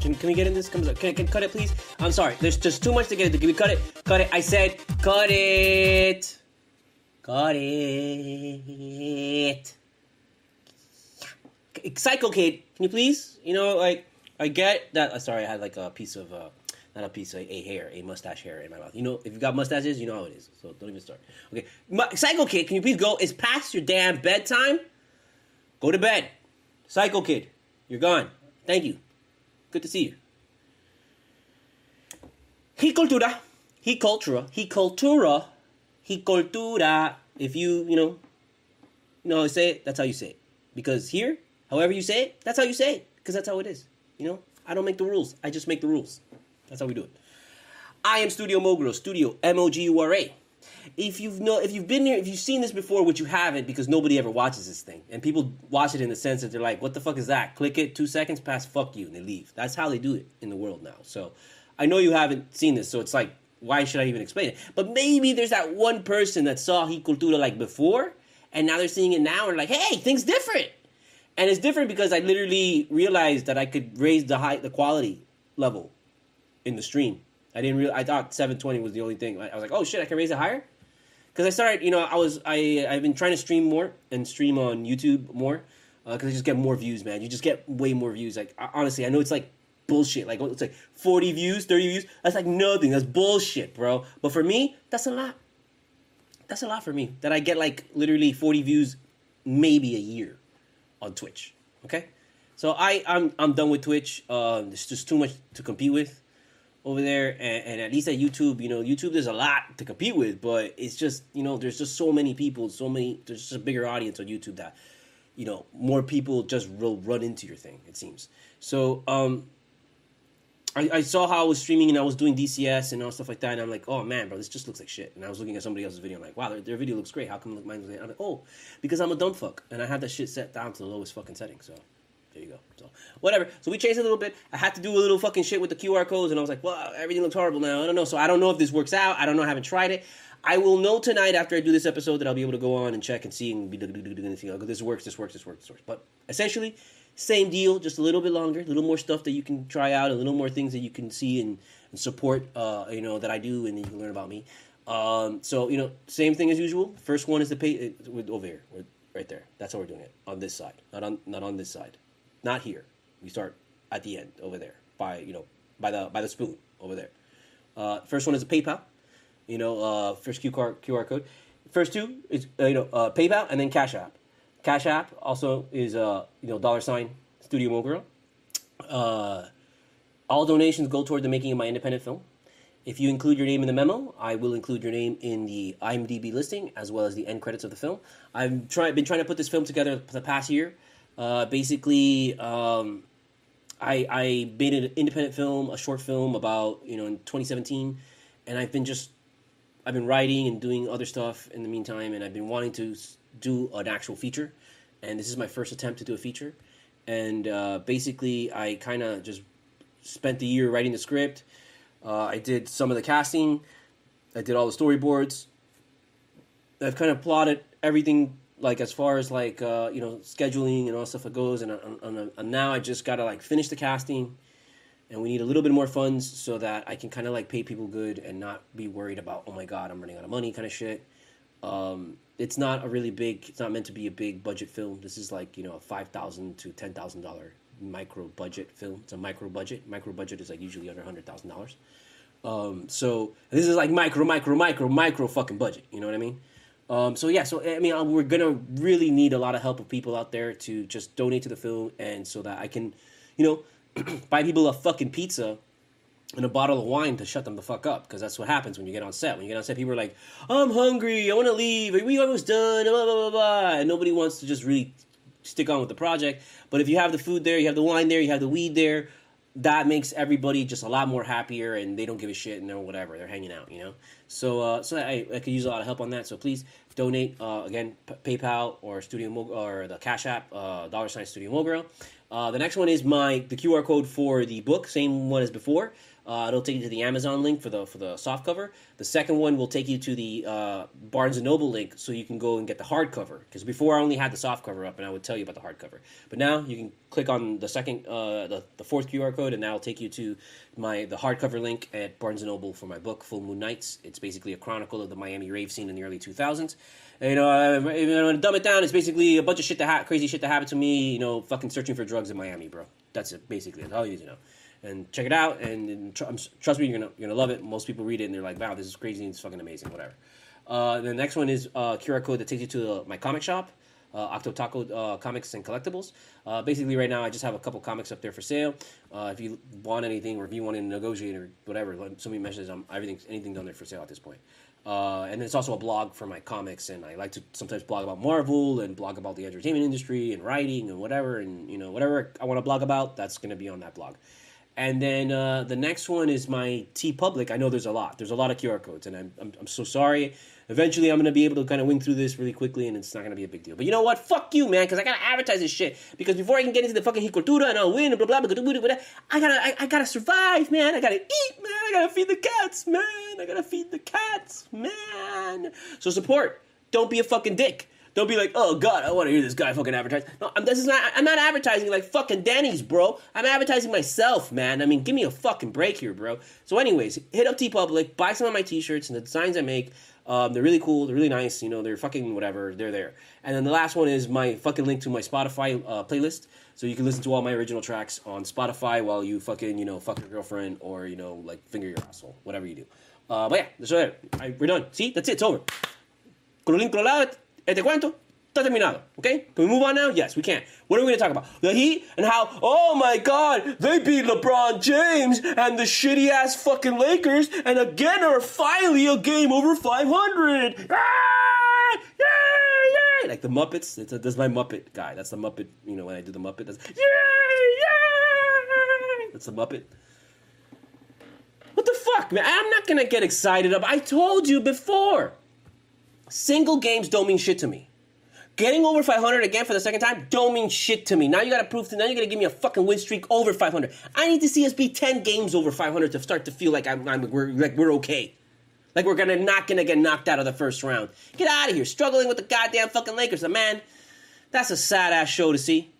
Can, can we get in this? Can, can, can cut it, please? I'm sorry. There's just too much to get into. Can we cut it? Cut it. I said, cut it. Cut it. Psycho Kid, can you please? You know, like, I get that. Uh, sorry, I had like a piece of, uh, not a piece of a hair, a mustache hair in my mouth. You know, if you got mustaches, you know how it is. So don't even start. Okay, My, Psycho Kid, can you please go? It's past your damn bedtime. Go to bed. Psycho Kid, you're gone. Thank you. Good to see you. Heat cultura. Heat cultura. Heat cultura. Heat cultura. If you, you know, you know how to say it, that's how you say it. Because here, however you say it, that's how you say it. Because that's how it is. You know, I don't make the rules. I just make the rules. That's how we do it. I am Studio Mogura, Studio M O G U R A. If you've know, if you've been here, if you've seen this before, which you haven't, because nobody ever watches this thing, and people watch it in the sense that they're like, "What the fuck is that?" Click it, two seconds pass, fuck you, and they leave. That's how they do it in the world now. So, I know you haven't seen this, so it's like, why should I even explain it? But maybe there's that one person that saw Heat Cultura like before, and now they're seeing it now, and like, hey, things different. And it's different because I literally realized that I could raise the high, the quality level in the stream. I didn't real. I thought 720 was the only thing. I was like, oh shit, I can raise it higher. Because I started, you know, I was I I've been trying to stream more and stream on YouTube more because uh, I just get more views, man. You just get way more views. Like honestly, I know it's like bullshit. Like it's like 40 views, 30 views. That's like nothing. That's bullshit, bro. But for me, that's a lot. That's a lot for me. That I get like literally 40 views, maybe a year, on Twitch. Okay, so I I'm I'm done with Twitch. Uh, there's just too much to compete with over there and, and, at least at youtube you know youtube there's a lot to compete with but it's just you know there's just so many people so many there's just a bigger audience on youtube that you know more people just will run into your thing it seems so um I, I saw how I was streaming and I was doing DCS and all stuff like that, and I'm like, oh man, bro, this just looks like shit. And I was looking at somebody else's video, I'm like, wow, their, their video looks great. How come mine was? I'm like, oh, because I'm a dumb fuck, and I have that shit set down to the lowest fucking setting. So there you go. So whatever. So we changed a little bit. I had to do a little fucking shit with the QR codes, and I was like, well, everything looks horrible now. I don't know. So I don't know if this works out. I don't know. I haven't tried it. I will know tonight after I do this episode that I'll be able to go on and check and see and be anything. This works. This works. This works. This works. But essentially, same deal, just a little bit longer, a little more stuff that you can try out, a little more things that you can see and, and support. Uh, you know that I do, and you can learn about me. Um, so you know, same thing as usual. First one is the pay over here, right there. That's how we're doing it on this side, not on not on this side, not here. We start at the end over there by you know by the by the spoon over there. Uh, first one is a PayPal. You know, uh, first QR QR code. First two is uh, you know uh, PayPal and then Cash App. Cash App also is uh, you know dollar sign Studio Mogura. Uh, all donations go toward the making of my independent film. If you include your name in the memo, I will include your name in the IMDb listing as well as the end credits of the film. I've try, been trying to put this film together for the past year. Uh, basically, um, I, I made an independent film, a short film about you know in 2017, and I've been just I've been writing and doing other stuff in the meantime, and I've been wanting to do an actual feature, and this is my first attempt to do a feature, and uh, basically I kind of just spent the year writing the script. Uh, I did some of the casting, I did all the storyboards. I've kind of plotted everything like as far as like uh, you know scheduling and all stuff that goes and, and, and now i just gotta like finish the casting and we need a little bit more funds so that i can kind of like pay people good and not be worried about oh my god i'm running out of money kind of shit. Um, it's not a really big it's not meant to be a big budget film. This is like you know a five thousand to ten thousand dollar micro budget film. It's a micro budget. Micro budget is like usually under hundred thousand dollars. Um, so this is like micro micro micro micro fucking budget. You know what i mean um, so yeah, so I mean, uh, we're gonna really need a lot of help of people out there to just donate to the film, and so that I can, you know, buy people a fucking pizza and a bottle of wine to shut them the fuck up, because that's what happens when you get on set. When you get on set, people are like, "I'm hungry, I want to leave, are we almost done?" Blah blah blah blah, and nobody wants to just really stick on with the project. But if you have the food there, you have the wine there, you have the weed there, that makes everybody just a lot more happier, and they don't give a shit and they're whatever, they're hanging out, you know. So, uh, so I, I could use a lot of help on that. So please donate. Uh, again, P- PayPal or Studio Mo- or the Cash App, uh, dollar sign Studio Mogura. Uh, the next one is my the QR code for the book, same one as before. Uh, it'll take you to the Amazon link for the for the soft cover. The second one will take you to the uh, Barnes and Noble link, so you can go and get the hardcover. Because before I only had the soft cover up, and I would tell you about the hardcover. But now you can click on the second, uh, the, the fourth QR code, and that'll take you to my the hardcover link at Barnes and Noble for my book Full Moon Nights. It's basically a chronicle of the Miami rave scene in the early 2000s. And, you know, uh, want to dumb it down, it's basically a bunch of shit that ha- crazy shit that happened to me. You know, fucking searching for drugs in Miami, bro. That's it, basically. That's all you need to know and check it out. And, and tr- trust me, you're gonna you're gonna love it. Most people read it and they're like, "Wow, this is crazy! It's fucking amazing!" Whatever. Uh, the next one is uh, QR code that takes you to uh, my comic shop, uh, Octotaku uh, Comics and Collectibles. Uh, basically, right now I just have a couple comics up there for sale. Uh, if you want anything, or if you want to negotiate or whatever, somebody mentions um, everything, anything done there for sale at this point. Uh, and it's also a blog for my comics, and I like to sometimes blog about Marvel and blog about the entertainment industry and writing and whatever, and you know whatever I want to blog about, that's going to be on that blog. And then uh, the next one is my TeePublic. I know there's a lot. There's a lot of QR codes, and I'm, I'm, I'm so sorry. Eventually, I'm going to be able to kind of wing through this really quickly, and it's not going to be a big deal. But you know what? Fuck you, man, because I got to advertise this shit. Because before I can get into the fucking Heat Cultura and I'll win and blah, blah, blah, blah, blah, blah, I got to I, I gotta survive, man. I got to eat, man. I got to feed the cats, man. I got to feed the cats, man. So support. Don't be a fucking dick. Don't be like, oh god, I want to hear this guy fucking advertise. No, I'm, this is not. I'm not advertising like fucking Denny's, bro. I'm advertising myself, man. I mean, give me a fucking break here, bro. So, anyways, hit up TeePublic, buy some of my T-shirts and the designs I make. Um, they're really cool. They're really nice. You know, they're fucking whatever. They're there. And then the last one is my fucking link to my Spotify uh, playlist, so you can listen to all my original tracks on Spotify while you fucking you know fuck your girlfriend or you know like finger your asshole, whatever you do. Uh, but yeah, that's it. We're done. See, that's it. It's over. Cololín Colorado, este cuento está terminado. Okay? Can we move on now? Yes, we can. What are we going to talk about? The Heat and how, oh my god, they beat LeBron James and the shitty ass fucking Lakers and again are finally a game over 500. Ah! Yeah, yeah! Like the Muppets. That's, a, that's my Muppet guy. That's the Muppet, you know, when I do the Muppet. That's, yeah, yeah! That's the Muppet. What the fuck, man? I'm not going to get excited up. I told you before. Single games don't mean shit to me. Getting over 500 again for the second time don't mean shit to me. Now you got to prove to me, now you got to give me a fucking win streak over 500. I need to see us be 10 games over 500 to start to feel like I'm, I'm we're like we're okay. Like we're gonna not gonna get knocked out of the first round. Get out of here, struggling with the goddamn fucking Lakers. Man, that's a sad ass show to see.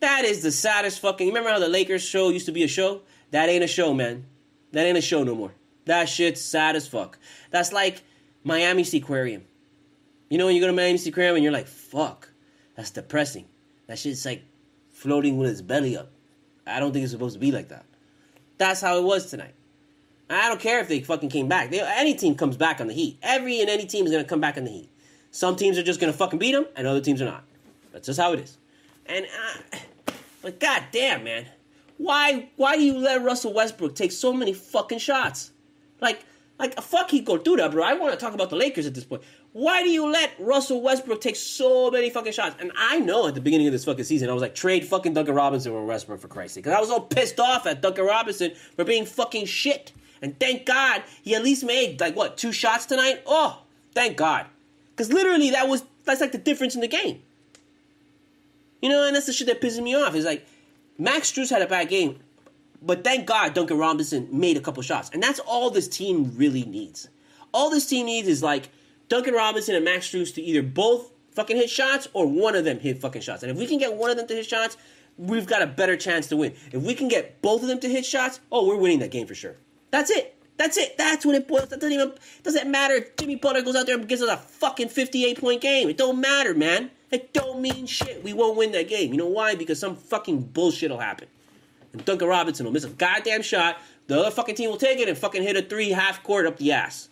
That is the saddest fucking. Remember how the Lakers show used to be a show? That ain't a show, man. That ain't a show no more. That shit's sad as fuck. That's like Miami Seaquarium. You know when you go to Miami Seaquarium and you're like, fuck, that's depressing. That shit's like floating with its belly up. I don't think it's supposed to be like that. That's how it was tonight. I don't care if they fucking came back. They, any team comes back on the Heat. Every and any team is gonna come back on the Heat. Some teams are just gonna fucking beat them, and other teams are not. That's just how it is. And uh, but goddamn, man, why why do you let Russell Westbrook take so many fucking shots? Like like a fuck he go do that, bro. I want to talk about the Lakers at this point. Why do you let Russell Westbrook take so many fucking shots? And I know at the beginning of this fucking season, I was like, trade fucking Duncan Robinson or Westbrook for Christ's sake. Because I was all pissed off at Duncan Robinson for being fucking shit. And thank God he at least made like what two shots tonight. Oh, thank God, because literally that was that's like the difference in the game. You know, and that's the shit that pisses me off. Is like Max Strus had a bad game, but thank God Duncan Robinson made a couple shots, and that's all this team really needs. All this team needs is like Duncan Robinson and Max Strus to either both fucking hit shots or one of them hit fucking shots. And if we can get one of them to hit shots, we've got a better chance to win. If we can get both of them to hit shots, oh, we're winning that game for sure. That's it. That's it. That's what it boils. That doesn't even doesn't matter if Jimmy Butler goes out there and gives us a fucking fifty-eight point game. It don't matter, man. It don't mean shit. We won't win that game. You know why? Because some fucking bullshit will happen. And Duncan Robinson will miss a goddamn shot. The other fucking team will take it and fucking hit a three half court up the ass.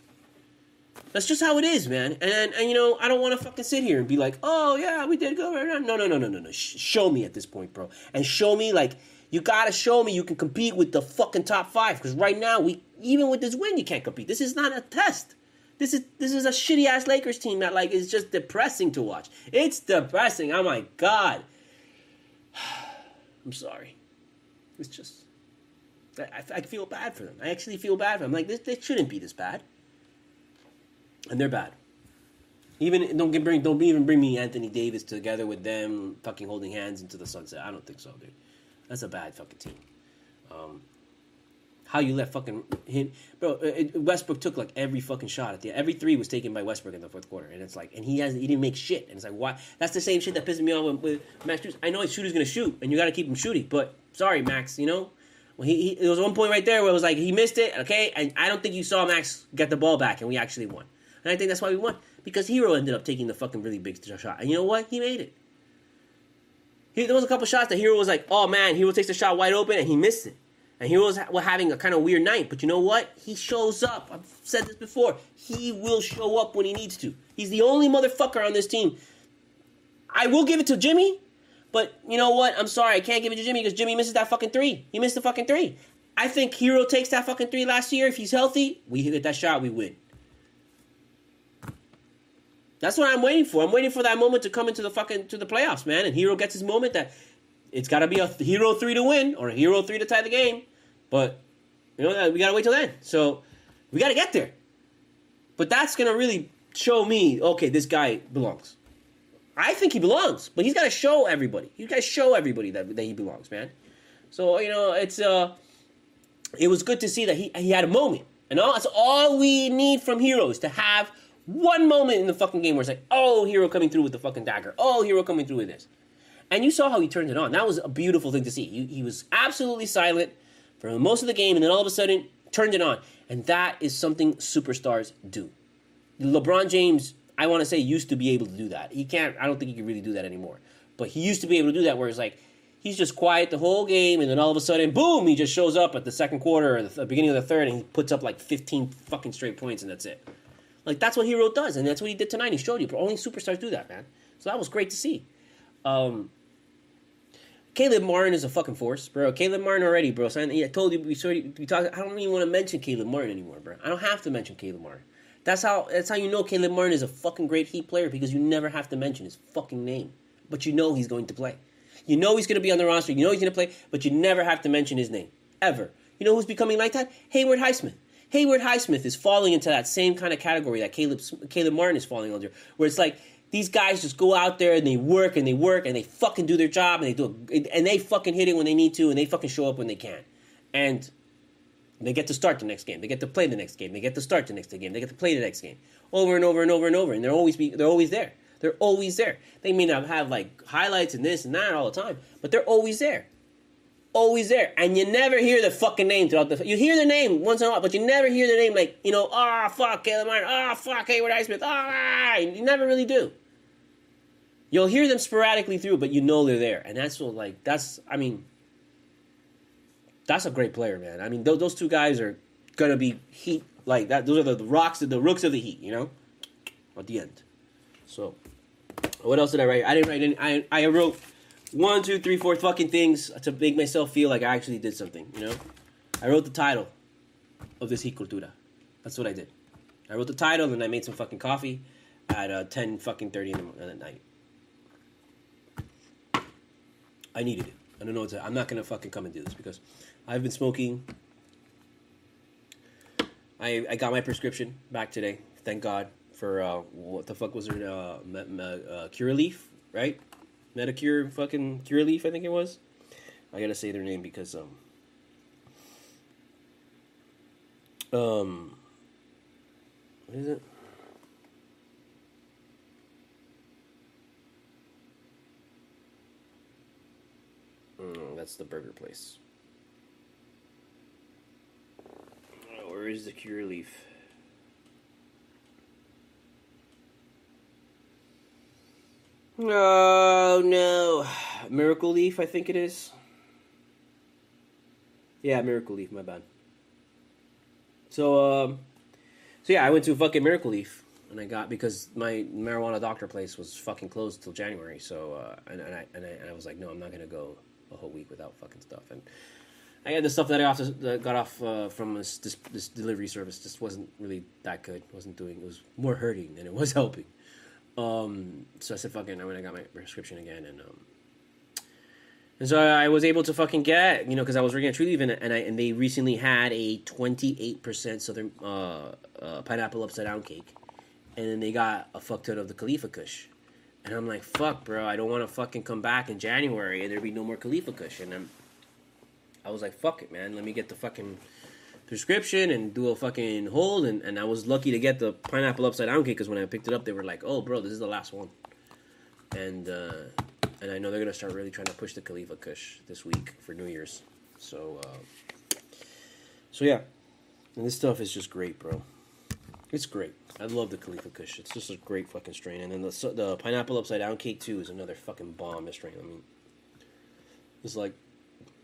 That's just how it is, man. And and you know, I don't want to fucking sit here and be like, oh yeah, we did go. No, no, no, no, no, no. Show me at this point, bro, and show me like you gotta show me you can compete with the fucking top five. Because right now, we even with this win, you can't compete. This is not a test. This is this is a shitty ass Lakers team that like is just depressing to watch. It's depressing. Oh my god. I'm sorry. It's just I, I feel bad for them. I actually feel bad for them. Like this, this shouldn't be this bad. And they're bad. Even don't get bring don't even bring me Anthony Davis together with them fucking holding hands into the sunset. I don't think so, dude. That's a bad fucking team. Um, how you let fucking him, bro? It, Westbrook took like every fucking shot at the every three was taken by Westbrook in the fourth quarter, and it's like, and he has he didn't make shit, and it's like, why? That's the same shit that pisses me off with, with Max Strus. I know a shooter's gonna shoot, and you got to keep him shooting, but sorry, Max, you know. Well, he, he, there was one point right there where it was like he missed it, okay, and I don't think you saw Max get the ball back, and we actually won. And I think that's why we won because Herro ended up taking the fucking really big shot, and you know what? He made it. He, there was a couple shots that Herro was like, "Oh man," Herro takes the shot wide open, and he missed it. And Herro was ha- having a kind of weird night, but you know what? He shows up. I've said this before. He will show up when he needs to. He's the only motherfucker on this team. I will give it to Jimmy, but you know what? I'm sorry, I can't give it to Jimmy because Jimmy misses that fucking three. He missed the fucking three. I think Herro takes that fucking three last year. If he's healthy, we hit that shot, we win. That's what I'm waiting for. I'm waiting for that moment to come into the fucking to the playoffs, man. And Herro gets his moment that it's got to be a Herro three to win or a Herro three to tie the game. But you know we gotta wait till then. So we gotta get there. But that's gonna really show me, okay, this guy belongs. I think he belongs, but he's got to show everybody. He's got to show everybody that, that he belongs, man. So you know, it's uh, it was good to see that he he had a moment, and all that's all we need from Herro's to have one moment in the fucking game where it's like, oh, Herro coming through with the fucking dagger, oh, Herro coming through with this, and you saw how he turned it on. That was a beautiful thing to see. He, he was absolutely silent for most of the game, and then all of a sudden turned it on, and that is something superstars do. LeBron James I want to say used to be able to do that. He can't. I don't think he can really do that anymore. But he used to be able to do that, where it's like he's just quiet the whole game, and then all of a sudden, boom, he just shows up at the second quarter or the beginning of the third, and he puts up like 15 fucking straight points, and that's it. Like that's what Herro does, and that's what he did tonight. He showed you, but only superstars do that, man. So that was great to see. Um, Caleb Martin is a fucking force, bro. Caleb Martin already, bro. So I, I told you we sort of, we talked. I don't even want to mention Caleb Martin anymore, bro. I don't have to mention Caleb Martin. That's how that's how you know Caleb Martin is a fucking great Heat player because you never have to mention his fucking name, but you know he's going to play. You know he's going to be on the roster. You know he's going to play, but you never have to mention his name ever. You know who's becoming like that? Haywood Highsmith. Haywood Highsmith is falling into that same kind of category that Caleb Caleb Martin is falling under, where it's like these guys just go out there and they work and they work and they fucking do their job and they do it, and they fucking hit it when they need to and they fucking show up when they can. And they get to start the next game. They get to play the next game. They get to start the next game. They get to play the next game over and over and over and over. And they're always be they're always there. They're always there. They may not have like highlights and this and that all the time, but they're always there. Always there. And you never hear the fucking name throughout the you hear the name once in a while, but you never hear the name like, you know, ah oh, fuck Caleb Martin, ah oh, fuck Haywood Highsmith, ah oh, you never really do. You'll hear them sporadically through, but you know they're there. And that's what like that's I mean that's a great player, man. I mean, th- those two guys are gonna be heat like that. Those are the, the rocks, the rooks of the heat, you know. At the end. So, what else did I write? I didn't write any. I I wrote one, two, three, four fucking things to make myself feel like I actually did something. You know, I wrote the title of this heat cultura. That's what I did. I wrote the title and I made some fucking coffee at uh, ten fucking thirty in the, in the night. I needed it. I don't know what to. I'm not gonna fucking come and do this because I've been smoking. I I got my prescription back today. Thank God for uh, what the fuck was it? Uh, uh, right? Medicure, fucking Curaleaf, I think it was. I gotta say their name because um um what is it? Mm, that's the burger place. Where is the Curaleaf? Oh no, Miracle Leaf, I think it is. Yeah, Miracle Leaf. My bad. So, um, so yeah, I went to fucking Miracle Leaf, and I got because my marijuana doctor place was fucking closed till January. So, uh, and, and I and I, and I was like, no, I'm not gonna go a whole week without fucking stuff. And I had the stuff that I that got off uh, from this, this, this delivery service just wasn't really that good. wasn't doing. It was more hurting than it was helping. Um, so I said, "Fucking," I went and got my prescription again, and um, and so I was able to fucking get, you know, because I was working at Trulieve, and, and I and they recently had a twenty eight percent Southern uh, uh, pineapple upside down cake, and then they got a fuck ton of the Khalifa Kush. And I'm like, fuck, bro, I don't want to fucking come back in January and there be no more Khalifa Kush. And I'm, I was like, fuck it, man. Let me get the fucking prescription and do a fucking hold. And, and I was lucky to get the pineapple upside down cake because when I picked it up, they were like, oh, bro, this is the last one. And uh, and I know they're gonna start really trying to push the Khalifa Kush this week for New Year's. So uh, so yeah, and this stuff is just great, bro. It's great. I love the Khalifa Kush. It's just a great fucking strain. And then the the pineapple upside down cake too is another fucking bomb strain. I mean, it's like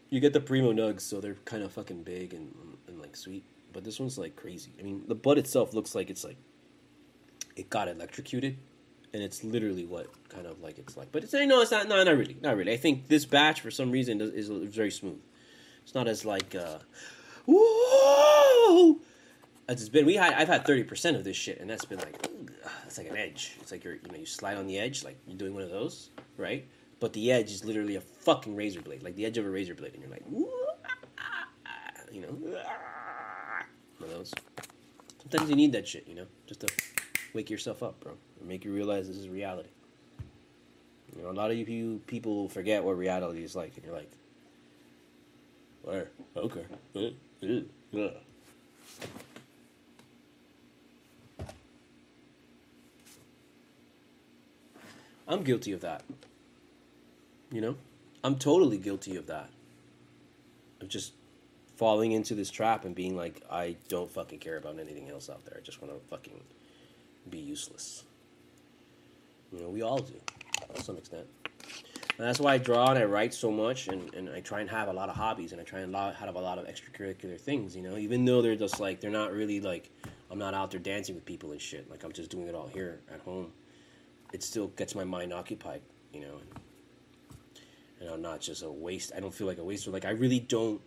you get the primo nugs, so they're kind of fucking big and and like sweet. But this one's like crazy. I mean, the bud itself looks like it's like it got electrocuted, and it's literally what kind of like it's like. But it's no, it's not. No, not really. Not really. I think this batch for some reason is, is very smooth. It's not as like. uh Whoa! It's been we had I've had thirty percent of this shit, and that's been like it's like an edge. It's like you're you know you slide on the edge, like you're doing one of those, right? But the edge is literally a fucking razor blade, like the edge of a razor blade, and you're like, you know, one of those. Sometimes you need that shit, you know, just to wake yourself up, bro, and make you realize this is reality. You know, a lot of you people forget what reality is like, and you're like, where? Okay. I'm guilty of that. You know? I'm totally guilty of that. Of just falling into this trap and being like, I don't fucking care about anything else out there. I just want to fucking be useless. You know, we all do, to some extent. And that's why I draw and I write so much, and, and I try and have a lot of hobbies, and I try and have a lot of extracurricular things, you know, even though they're just like, they're not really like, I'm not out there dancing with people and shit. Like, I'm just doing it all here at home it still gets my mind occupied, you know. And, I'm not just a waste. I don't feel like a waster. Like I really don't.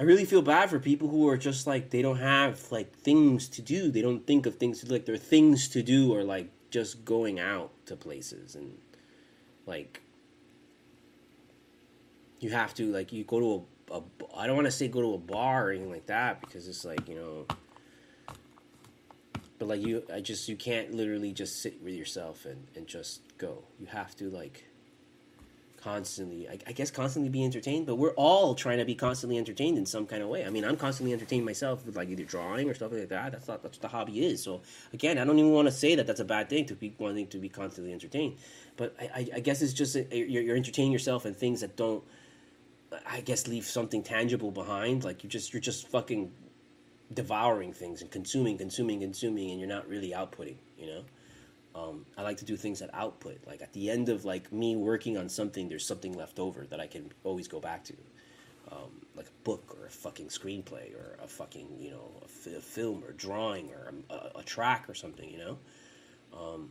I really feel bad for people who are just like they don't have like things to do. They don't think of things to do. Like their things to do are like just going out to places and like you have to like you go to a, a I don't want to say go to a bar or anything like that because it's like you know but like you i just you can't literally just sit with yourself and, and just go you have to like constantly I, I, guess constantly be entertained but we're all trying to be constantly entertained in some kind of way. I mean i'm constantly entertained myself with like either drawing or stuff like that. That's not that's what the hobby is. So again i don't even want to say that that's a bad thing to be wanting to be constantly entertained. But i, I, I guess it's just a, you're, you're entertaining yourself in things that don't i guess leave something tangible behind. Like you just you're just fucking devouring things and consuming, consuming, consuming, and you're not really outputting. You know, um, I like to do things that output. Like at the end of like me working on something, there's something left over that I can always go back to, um, like a book or a fucking screenplay or a fucking you know a, f- a film or drawing or a, a, track or something. You know, um,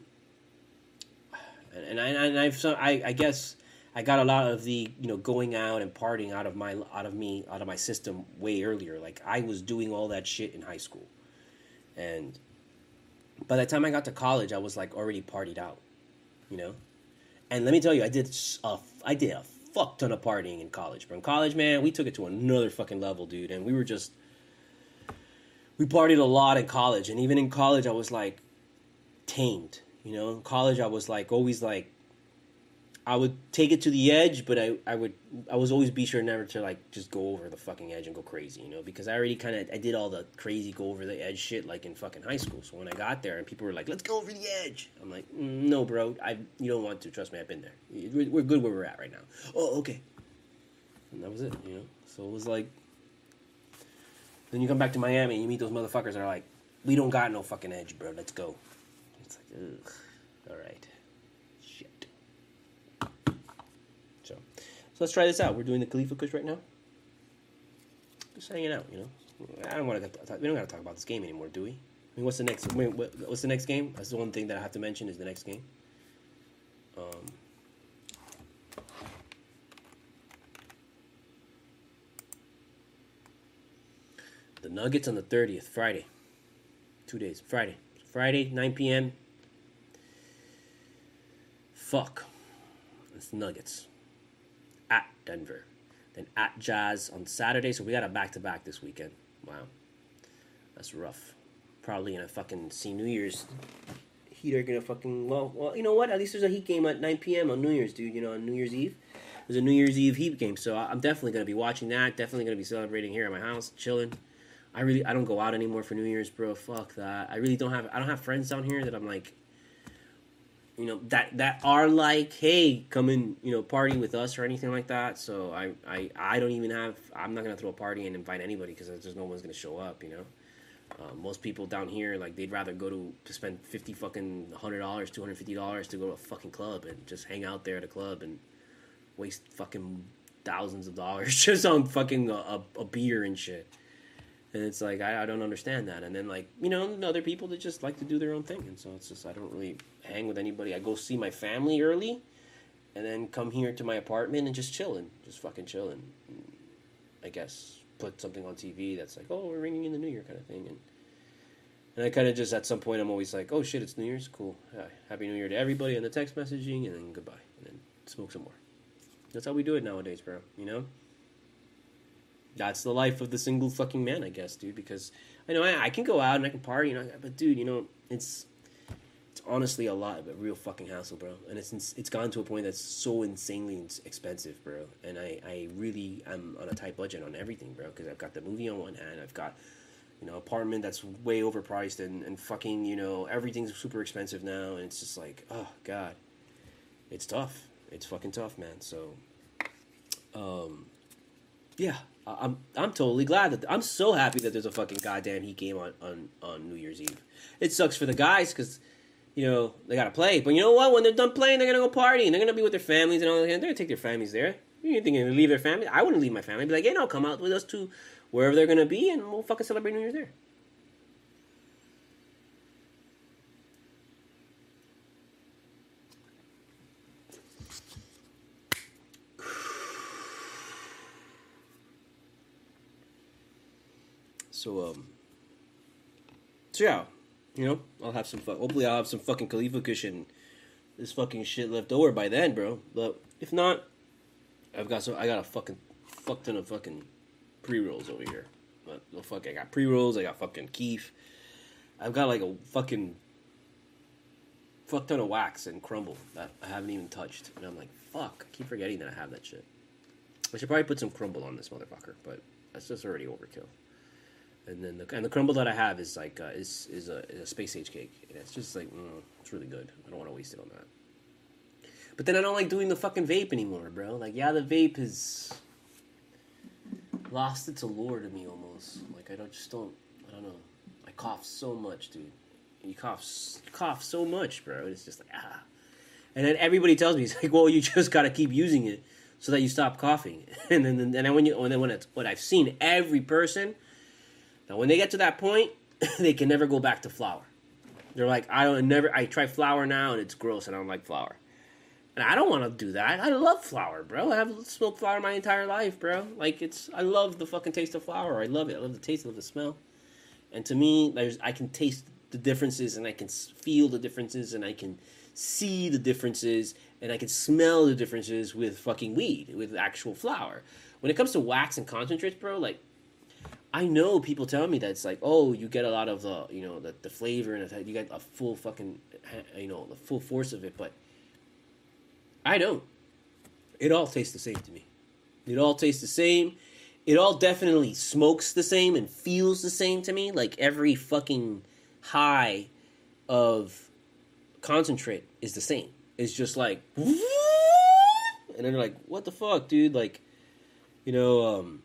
and, and I and I've I, I guess I got a lot of the you know going out and partying out of my out of me out of my system way earlier. Like I was doing all that shit in high school, and by the time I got to college, I was like already partied out, you know. And let me tell you, I did a I did a fuck ton of partying in college. But in college, man, we took it to another fucking level, dude. And we were just we partied a lot in college, and even in college, I was like tamed. You know, in college, I was like always like I would take it to the edge, but I, I would I was always be sure never to like just go over the fucking edge and go crazy, you know, because I already kind of I did all the crazy go over the edge shit like in fucking high school. So when I got there and people were like, "Let's go over the edge," I'm like, mm, "No, bro, I you don't want to. Trust me, I've been there. We're, good where we're at right now." Oh, okay. And that was it, you know. So it was like, then you come back to Miami and you meet those motherfuckers that are like, "We don't got no fucking edge, bro. Let's go." It's like, ugh, all right. So let's try this out. We're doing the Khalifa Kush right now. Just hanging out, you know. I don't want to. We don't got to talk about this game anymore, do we? I mean, what's the next? What's the next game? That's the one thing that I have to mention is the next game. Um, the Nuggets on the thirtieth, Friday. Two days, Friday. Friday, nine p.m. Fuck. It's Nuggets at Denver, then at Jazz on Saturday. So we got a back to back this weekend. Wow, that's rough. probably gonna fucking see New Year's. Heat are gonna fucking well, well, you know what? At least there's a Heat game at 9 p.m. on New Year's, dude. You know, on New Year's Eve. There's a New Year's Eve Heat game, so I'm definitely gonna be watching that. Definitely gonna be celebrating here at my house, chilling. I really I don't go out anymore for New Year's, bro. Fuck that. I really don't have I don't have friends down here that I'm like you know that that are like hey come and you know party with us or anything like that. So i i, I don't even have i'm not gonna throw a party and invite anybody because there's no one's gonna show up you know? Um, most people down here like they'd rather go to to spend 50 fucking hundred dollars 250 dollars to go to a fucking club and just hang out there at a club and waste fucking thousands of dollars just on fucking a, a, a beer and shit and it's like I, I don't understand that. And then like you know other people that just like to do their own thing. And so it's just i don't really hang with anybody. I go see my family early and then come here to my apartment and just chilling just fucking chilling i guess put something on tv that's like oh we're ringing in the new year kind of thing. And and i kind of just at some point i'm always like oh shit it's new year's? Cool. Happy new year to everybody and the text messaging and then goodbye and then smoke some more. That's how we do it nowadays bro. You know that's the life of the single fucking man, I guess, dude. Because I know I, I can go out and I can party, you know, but dude, you know, it's it's honestly a lot, but real fucking hassle, bro. And it's it's gone to a point that's so insanely expensive, bro. And I I really am on a tight budget on everything, bro. Because I've got the movie on one hand, I've got you know apartment that's way overpriced, and and fucking you know everything's super expensive now, and it's just like oh god, it's tough. It's fucking tough, man. So, um, yeah, I'm I'm totally glad that I'm so happy that there's a fucking goddamn Heat game on on on New Year's Eve. It sucks for the guys because you know they gotta play, but you know what? When they're done playing, they're gonna go party and they're gonna be with their families and all that. They're gonna take their families there. You think gonna leave their family? I wouldn't leave my family. I'd be like, hey, no, come out with us to wherever they're gonna be, and we'll fucking celebrate New Year's there. So um, so yeah, you know, I'll have some. Hopefully, I'll have some fucking Khalifa cushion, this fucking shit left over by then, bro. But if not, I've got some. I got a fucking fuck ton of fucking pre rolls over here. But the fuck, I got pre rolls. I got fucking kief. I've got like a fucking fuck ton of wax and crumble that I haven't even touched, and I'm like, fuck. I keep forgetting that I have that shit. I should probably put some crumble on this motherfucker, but that's just already overkill and then the and the crumble that I have is like uh, is is a, is a space age cake. And it's just like mm, it's really good. I don't want to waste it on that. But then I don't like doing the fucking vape anymore, bro. Like yeah, the vape has lost its allure to me almost. Like I don't just don't I don't know. I cough so much, dude. You cough cough so much, bro. It's just like ah. And then everybody tells me it's like, well, you just gotta keep using it so that you stop coughing. And then and then when you and then when it's what I've seen every person now, when they get to that point, they can never go back to flour. They're like, I don't never. I try flour now, and it's gross, and I don't like flour. And I don't want to do that. I love flour, bro. I have smoked flour my entire life, bro. Like it's, I love the fucking taste of flour. I love it. I love the taste. I love the smell. And to me, there's, I can taste the differences, and I can feel the differences, and I can see the differences, and I can smell the differences with fucking weed, with actual flour. When it comes to wax and concentrates, bro, like I know people tell me that it's like, oh, you get a lot of the, you know, the, the flavor and you get a full fucking, you know, the full force of it, but I don't. It all tastes the same to me. It all tastes the same. It all definitely smokes the same and feels the same to me. Like every fucking high of concentrate is the same. It's just like, and then they're like, what the fuck, dude? Like, you know, um,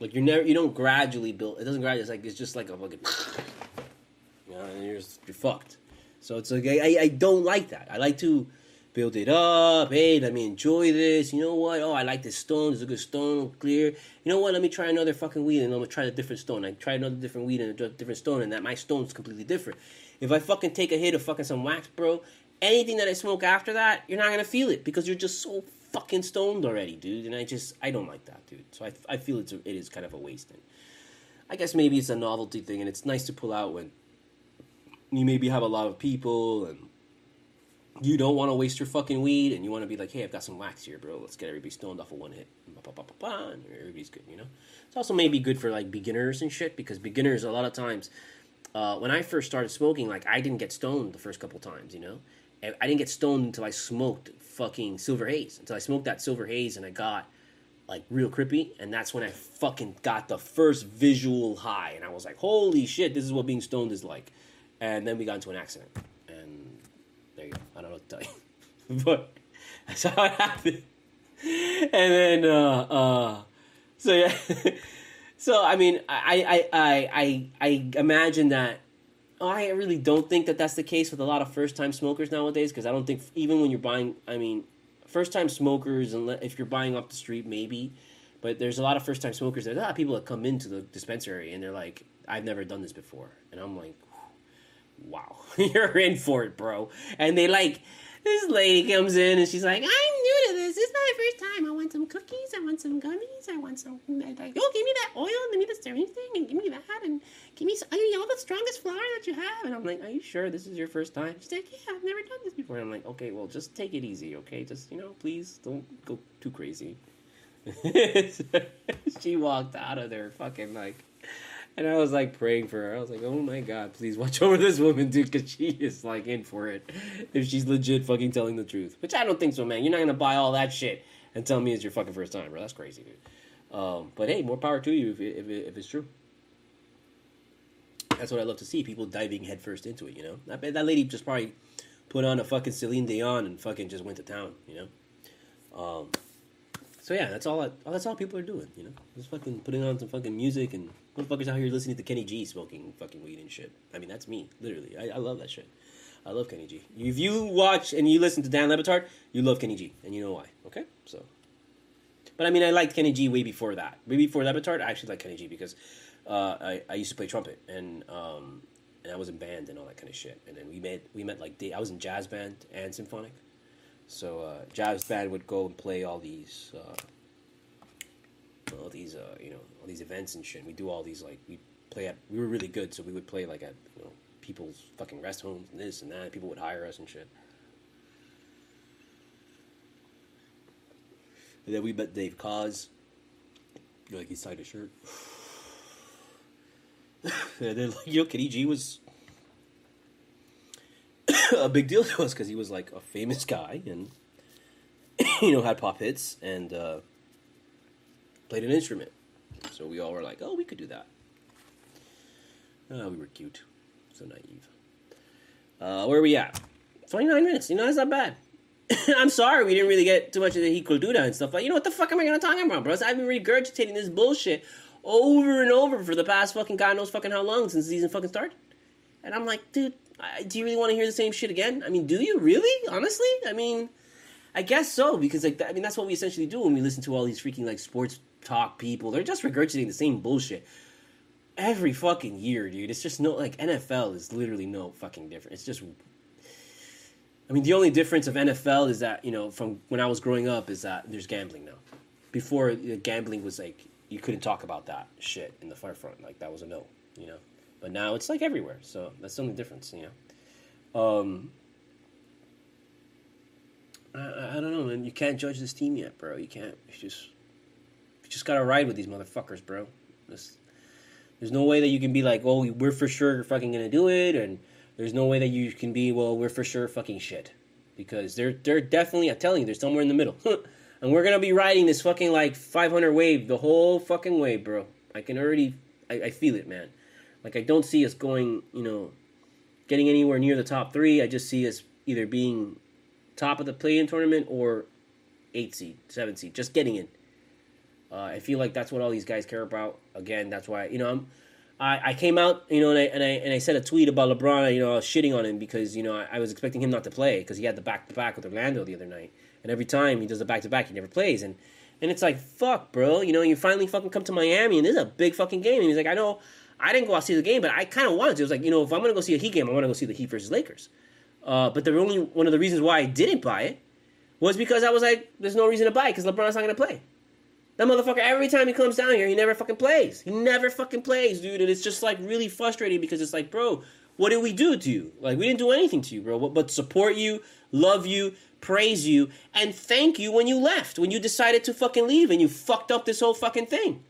like you're never, you don't gradually build. It doesn't gradually. It's like it's just like a fucking, you know, and you're just, you're fucked. So it's like I, I don't like that. I like to build it up. Hey, let me enjoy this. You know what? Oh, I like this stone. It's a good stone, clear. You know what? Let me try another fucking weed and I'm gonna try a different stone. I try another different weed and a different stone, and that my stone's completely different. If I fucking take a hit of fucking some wax, bro, anything that I smoke after that, you're not gonna feel it because you're just so fucking stoned already, dude. And I just I don't like that, dude. So I, I feel it's a, it is kind of a waste. And I guess maybe it's a novelty thing, and it's nice to pull out when you maybe have a lot of people and you don't want to waste your fucking weed and you want to be like, hey, I've got some wax here, bro. Let's get everybody stoned off of one hit. And everybody's good, you know? It's also maybe good for like beginners and shit because beginners, a lot of times, uh, when I first started smoking, like I didn't get stoned the first couple times, you know? I didn't get stoned until I smoked fucking Silver Haze. Until I smoked that Silver Haze and I got like real creepy. And that's when I fucking got the first visual high. And I was like, holy shit, this is what being stoned is like. And then we got into an accident. And there you go. I don't know what to tell you. but that's how it happened. And then, uh, uh, so yeah. so, I mean, I, I, I, I, I imagine that I really don't think that that's the case with a lot of first time smokers nowadays because I don't think even when you're buying, I mean, first time smokers, and if you're buying off the street, maybe, but there's a lot of first time smokers. There's a lot of people that come into the dispensary and they're like, I've never done this before, and I'm like, wow, you're in for it, bro. And they like this lady comes in and she's like, I'm new to this. This is my first time. I want some cookies. I want some gummies. I want some. Like, oh, give me that oil and give me the stirring thing and give me that and give me some, I mean, all the strongest flour that you have. And I'm like, Are you sure this is your first time? She's like, Yeah, I've never done this before. And I'm like, Okay, well, just take it easy, okay? Just, you know, please don't go too crazy. she walked out of there fucking like and I was like praying for her. I was like, oh my god, please watch over this woman, dude, because she is like in for it. If she's legit fucking telling the truth. Which I don't think so, man. You're not going to buy all that shit and tell me it's your fucking first time, bro. That's crazy, dude. Um, but hey, more power to you if, if, if it's true. That's what I love to see people diving headfirst into it, you know? I bet that lady just probably put on a fucking Celine Dion and fucking just went to town, you know? Um, so yeah, that's all. I, that's all people are doing. You know, just fucking putting on some fucking music and motherfuckers out here listening to Kenny G smoking fucking weed and shit. I mean, that's me, literally. I, I love that shit. I love Kenny G. If you watch and you listen to Dan Le Batard, you love Kenny G, and you know why. Okay, so. But I mean, I liked Kenny G way before that. Way before Le Batard, I actually liked Kenny G because uh, I, I used to play trumpet and um, and I was in band and all that kind of shit. And then we met we met like I was in jazz band and symphonic. So uh, jazz band would go and play all these uh, all these uh, you know all these events and shit. We do all these like we play at. We were really good, so we would play like at you know people's fucking rest homes and this and that. People would hire us and shit. And then we met Dave Koz. Like he signed a shirt. and then like you know Kenny G was a big deal to us because he was like a famous guy and you know had pop hits and uh, played an instrument. So we all were like, "Oh, we could do that." Oh, we were cute, so naive. Uh, where are we at? Twenty nine minutes. You know that's not bad. I'm sorry we didn't really get too much of the heat cultura and stuff, but you know what the fuck am I gonna talk about, bros? I've been regurgitating this bullshit over and over for the past fucking god knows fucking how long since the season fucking started. And I'm like, dude, do you really want to hear the same shit again? I mean, do you really? Honestly, I mean, I guess so because like I mean that's what we essentially do when we listen to all these freaking like sports talk people. They're just regurgitating the same bullshit every fucking year, dude. It's just no like NFL is literally no fucking different. It's just I mean, the only difference of NFL is that you know from when I was growing up is that there's gambling now. Before gambling was like you couldn't talk about that shit in the forefront. Like that was a no, you know. But now it's like everywhere. So that's the only difference, you know. Um, I, I don't know, man. You can't judge this team yet, bro. You can't. You just, just gotta ride with these motherfuckers, bro. There's no way that you can be like, oh, we're for sure fucking gonna do it, and there's no way that you can be, well, we're for sure fucking shit, because they're they're definitely, I'm telling you, they're somewhere in the middle, and we're gonna be riding this fucking like 500 wave the whole fucking way, bro. I can already, I, I feel it, man. Like I don't see us going, you know, getting anywhere near the top three. I just see us either being top of the play-in tournament or eight seed, seven seed, just getting in. Uh, I feel like that's what all these guys care about. Again, that's why you know I'm. I, I came out, you know, and I, and I and I said a tweet about LeBron. You know, I was shitting on him because you know I, I was expecting him not to play because he had the back to back with Orlando the other night, and every time he does the back to back, he never plays, and and it's like fuck, bro. You know, you finally fucking come to Miami, and this is a big fucking game. And he's like, I know I didn't go out see the game, but I kind of wanted to. It was like, you know, if I'm to go see a Heat game, I want to go see the Heat versus Lakers. Uh, but the only one of the reasons why I didn't buy it was because I was like, there's no reason to buy it because LeBron's not to play. That motherfucker, every time he comes down here, he never fucking plays. He never fucking plays, dude. And it's just like really frustrating because it's like, bro, what did we do to you? Like, we didn't do anything to you, bro, but, support you, love you, praise you, and thank you when you left, when you decided to fucking leave and you fucked up this whole fucking thing.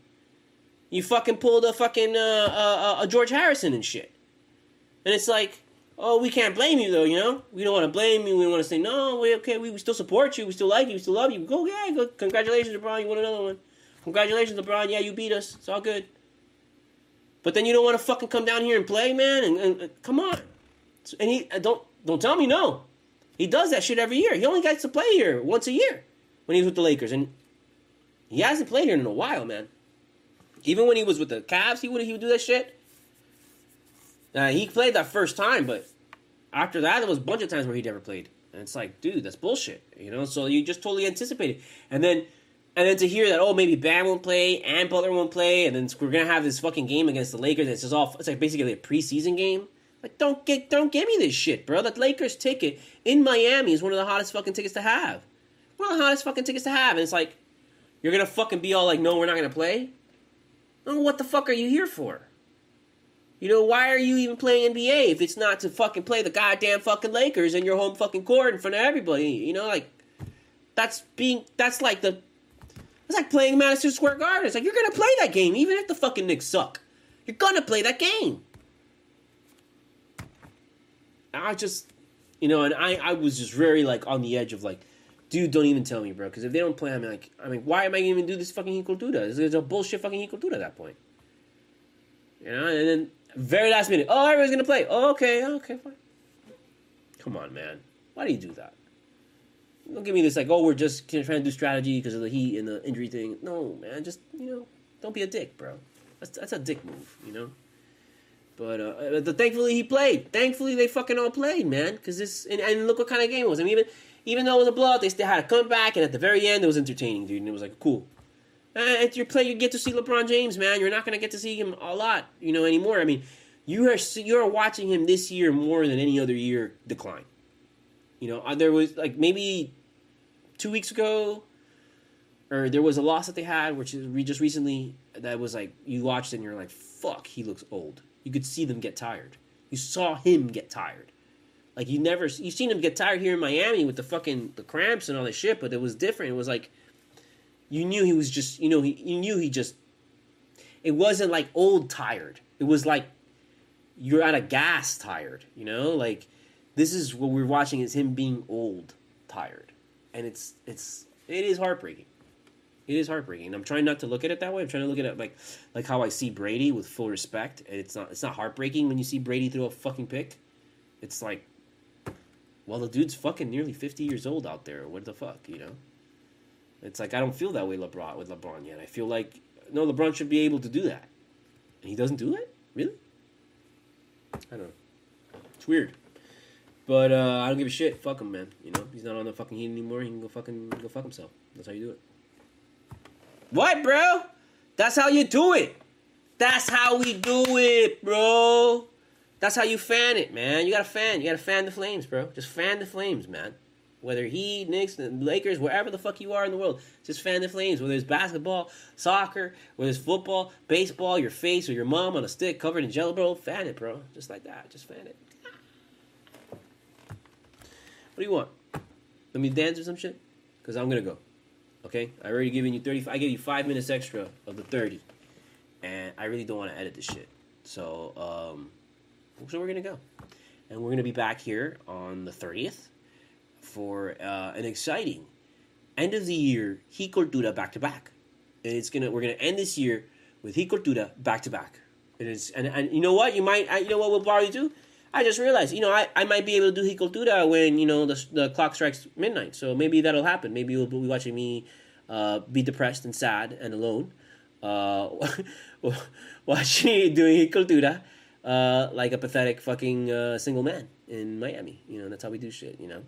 You fucking pulled a fucking uh, uh, uh, George Harrison and shit. And it's like, oh, we can't blame you though, you know? We don't want to blame you. We want to say, no, we okay, we, we still support you. We still like you. We still love you. Go, yeah, go. Congratulations, LeBron. You won another one. Congratulations, LeBron. Yeah, you beat us. It's all good. But then you don't want to fucking come down here and play, man. And, and, and come on. And he uh, don't don't tell me no. He does that shit every year. He only gets to play here once a year when he's with the Lakers, and he hasn't played here in a while, man. Even when he was with the Cavs, he would he would do that shit. Uh, he played that first time, but after that, there was a bunch of times where he never played, and it's like, dude, that's bullshit, you know. So you just totally anticipated, and then and then to hear that, oh, maybe Bam won't play and Butler won't play, and then we're gonna have this fucking game against the Lakers. It's just all it's like basically a preseason game. Like, don't get don't give me this shit, bro. That Lakers ticket in Miami is one of the hottest fucking tickets to have. One of the hottest fucking tickets to have, and it's like you're gonna fucking be all like, no, we're not gonna play. Oh, what the fuck are you here for? You know, why are you even playing NBA if it's not to fucking play the goddamn fucking Lakers in your home fucking court in front of everybody? You know, like that's being that's like the it's like playing Madison Square Garden. It's like you're gonna play that game even if the fucking Knicks suck. You're gonna play that game. I just, you know, and I, I was just very like on the edge of like, dude, don't even tell me, bro, because if they don't play, I'm like, I mean, why am I even do this fucking Heat Cultura? It's, it's a bullshit fucking Heat Cultura at that point. You know, and then very last minute, oh, everyone's gonna play. Oh, okay, okay, fine. Come on, man, why do you do that? Don't give me this like, oh, we're just trying to do strategy because of the heat and the injury thing. No, man, just you know, don't be a dick, bro. That's that's a dick move, you know. But uh, the, thankfully he played. Thankfully they fucking all played, man. Because this and, and, look what kind of game it was. I mean, even even though it was a blowout, they still had a comeback, and at the very end it was entertaining, dude. And it was like cool. And you play, you get to see LeBron James, man. You're not gonna get to see him a lot, you know, anymore. I mean, you are you are watching him this year more than any other year decline. You know, uh, there was like maybe two weeks ago, or there was a loss that they had, which is just recently. That was like you watched and you're like, "Fuck, he looks old." You could see them get tired. You saw him get tired. Like you never you've seen him get tired here in Miami with the fucking the cramps and all this shit, but it was different. It was like you knew he was just you know he you knew he just it wasn't like old tired. It was like you're out of gas tired, you know? Like this is what we're watching is him being old tired. And it's it's it is heartbreaking. It is heartbreaking. I'm trying not to look at it that way. I'm trying to look at it like like how I see Brady with full respect. And it's not it's not heartbreaking when you see Brady throw a fucking pick. It's like well the dude's fucking nearly 50 years old out there. What the fuck, you know? It's like I don't feel that way LeBron with LeBron yet. I feel like no LeBron should be able to do that. And he doesn't do it? Really? I don't know. It's weird. But uh, I don't give a shit. Fuck him, man. You know, he's not on the fucking heat anymore. He can go fucking go fuck himself. That's how you do it. What, bro? That's how you do it. That's how we do it, bro. That's how you fan it, man. You gotta fan. You gotta fan the flames, bro. Just fan the flames, man. Whether he, Knicks, Lakers, wherever the fuck you are in the world, just fan the flames. Whether it's basketball, soccer, whether it's football, baseball, your face or your mom on a stick covered in jello, bro, fan it, bro. Just like that. Just fan it. What do you want? Let me dance or some shit? Because I'm gonna go. Okay, I already given you thirty. I gave you five minutes extra of the thirty, and I really don't want to edit this shit. So, um, so we're gonna go, and we're gonna be back here on the thirtieth for uh, an exciting end of the year Heat Cultura back to back, and it's gonna we're gonna end this year with Heat Cultura back to back. And it's and, and you know what you might you know what we'll probably do. I just realized, you know, I, I might be able to do Heat Cultura when, you know, the, the clock strikes midnight. So maybe that'll happen. Maybe you'll be watching me uh, be depressed and sad and alone. Uh, watching me doing Heat Cultura uh, like a pathetic fucking uh, single man in Miami. You know, that's how we do shit, you know.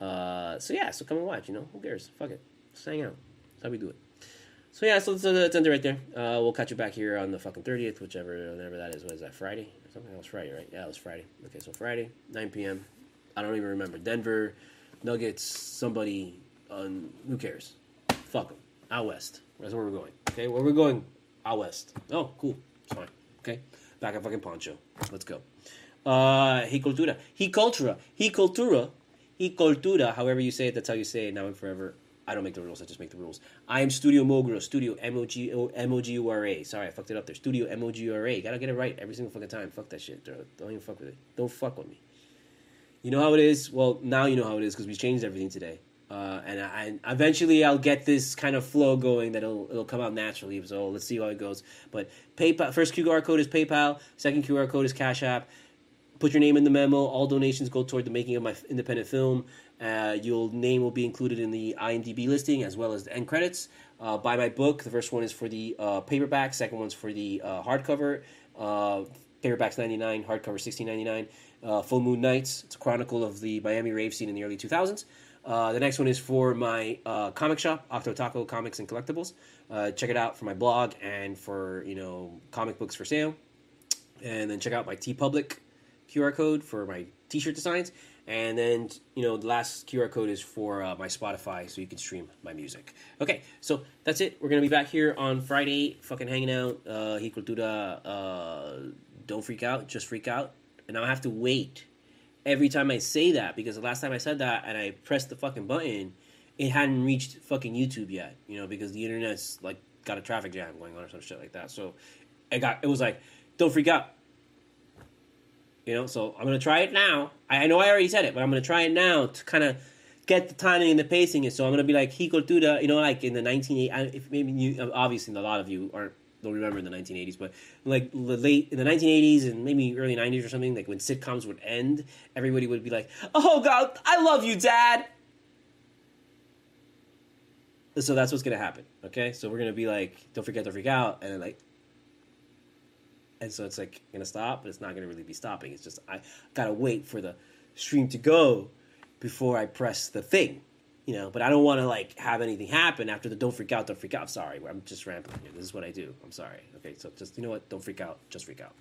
Uh, so yeah, so come and watch, you know. Who cares? Fuck it. Just hang out. That's how we do it. So yeah, so let's, end it right there. Uh, we'll catch you back here on the fucking 30th, whichever, whenever that is. What is that, Friday? something else Friday, right? Yeah, it was Friday. Okay, so Friday, 9 p.m. I don't even remember. Denver, Nuggets, somebody. Who cares? Fuck them. Out west. That's where we're going. Okay, where we're going? Out west. Oh, cool. It's fine. Okay, back at fucking Poncho. Let's go. Uh, he cultura. He cultura. He cultura. Y cultura. However you say it, that's how you say it now and forever. I don't make the rules. I just make the rules. I am Studio Mogura. Studio M O G M O G U R A. Sorry, I fucked it up there. Studio M O G U R A. Gotta get it right every single fucking time. Fuck that shit. Bro. Don't even fuck with it. Don't fuck with me. You know how it is. Well, now you know how it is because we changed everything today. Uh, and I, I, eventually I'll get this kind of flow going that it'll it'll come out naturally. So let's see how it goes. But PayPal first QR code is PayPal. Second QR code is Cash App. Put your name in the memo. All donations go toward the making of my independent film. Uh, your name will be included in the IMDb listing as well as the end credits. Uh, buy my book. The first one is for the uh, paperback. Second one's for the uh, hardcover. Uh, paperback's ninety nine. Hardcover sixteen ninety nine. Uh, Full Moon Nights. It's a chronicle of the Miami rave scene in the early two thousands. the next one is for my comic shop, Octotaku Comics and Collectibles. check it out for my blog and for you know comic books for sale. And then check out my TeePublic QR code for my T-shirt designs. And then, you know, the last QR code is for uh, my Spotify so you can stream my music. Okay, so that's it. We're to be back here on Friday, fucking hanging out. Uh, uh, don't freak out, just freak out. And I have to wait every time I say that because the last time I said that and I pressed the fucking button, it hadn't reached fucking YouTube yet, you know, because the internet's like got a traffic jam going on or some shit like that. So it got, it was like, don't freak out you know, so I'm gonna try it now. I, I know I already said it, but I'm gonna try it now to kind of get the timing and the pacing. And so I'm gonna be like Heat Cultura, you know, like in the 1980s. If maybe you, obviously, a lot of you aren't don't remember in the 1980s, but like the late in the 1980s and maybe early 90s or something, like when sitcoms would end, everybody would be like, "Oh God, I love you, Dad." So that's what's gonna happen. Okay, so we're gonna be like, "Don't forget to freak out," and then like, and so it's like gonna stop, but it's not gonna really be stopping. It's just I gotta wait for the stream to go before I press the thing, you know. But I don't want to like have anything happen after the don't freak out, don't freak out. I'm sorry, I'm just rambling here. This is what I do. I'm sorry. Okay, so just you know what? Don't freak out. Just freak out.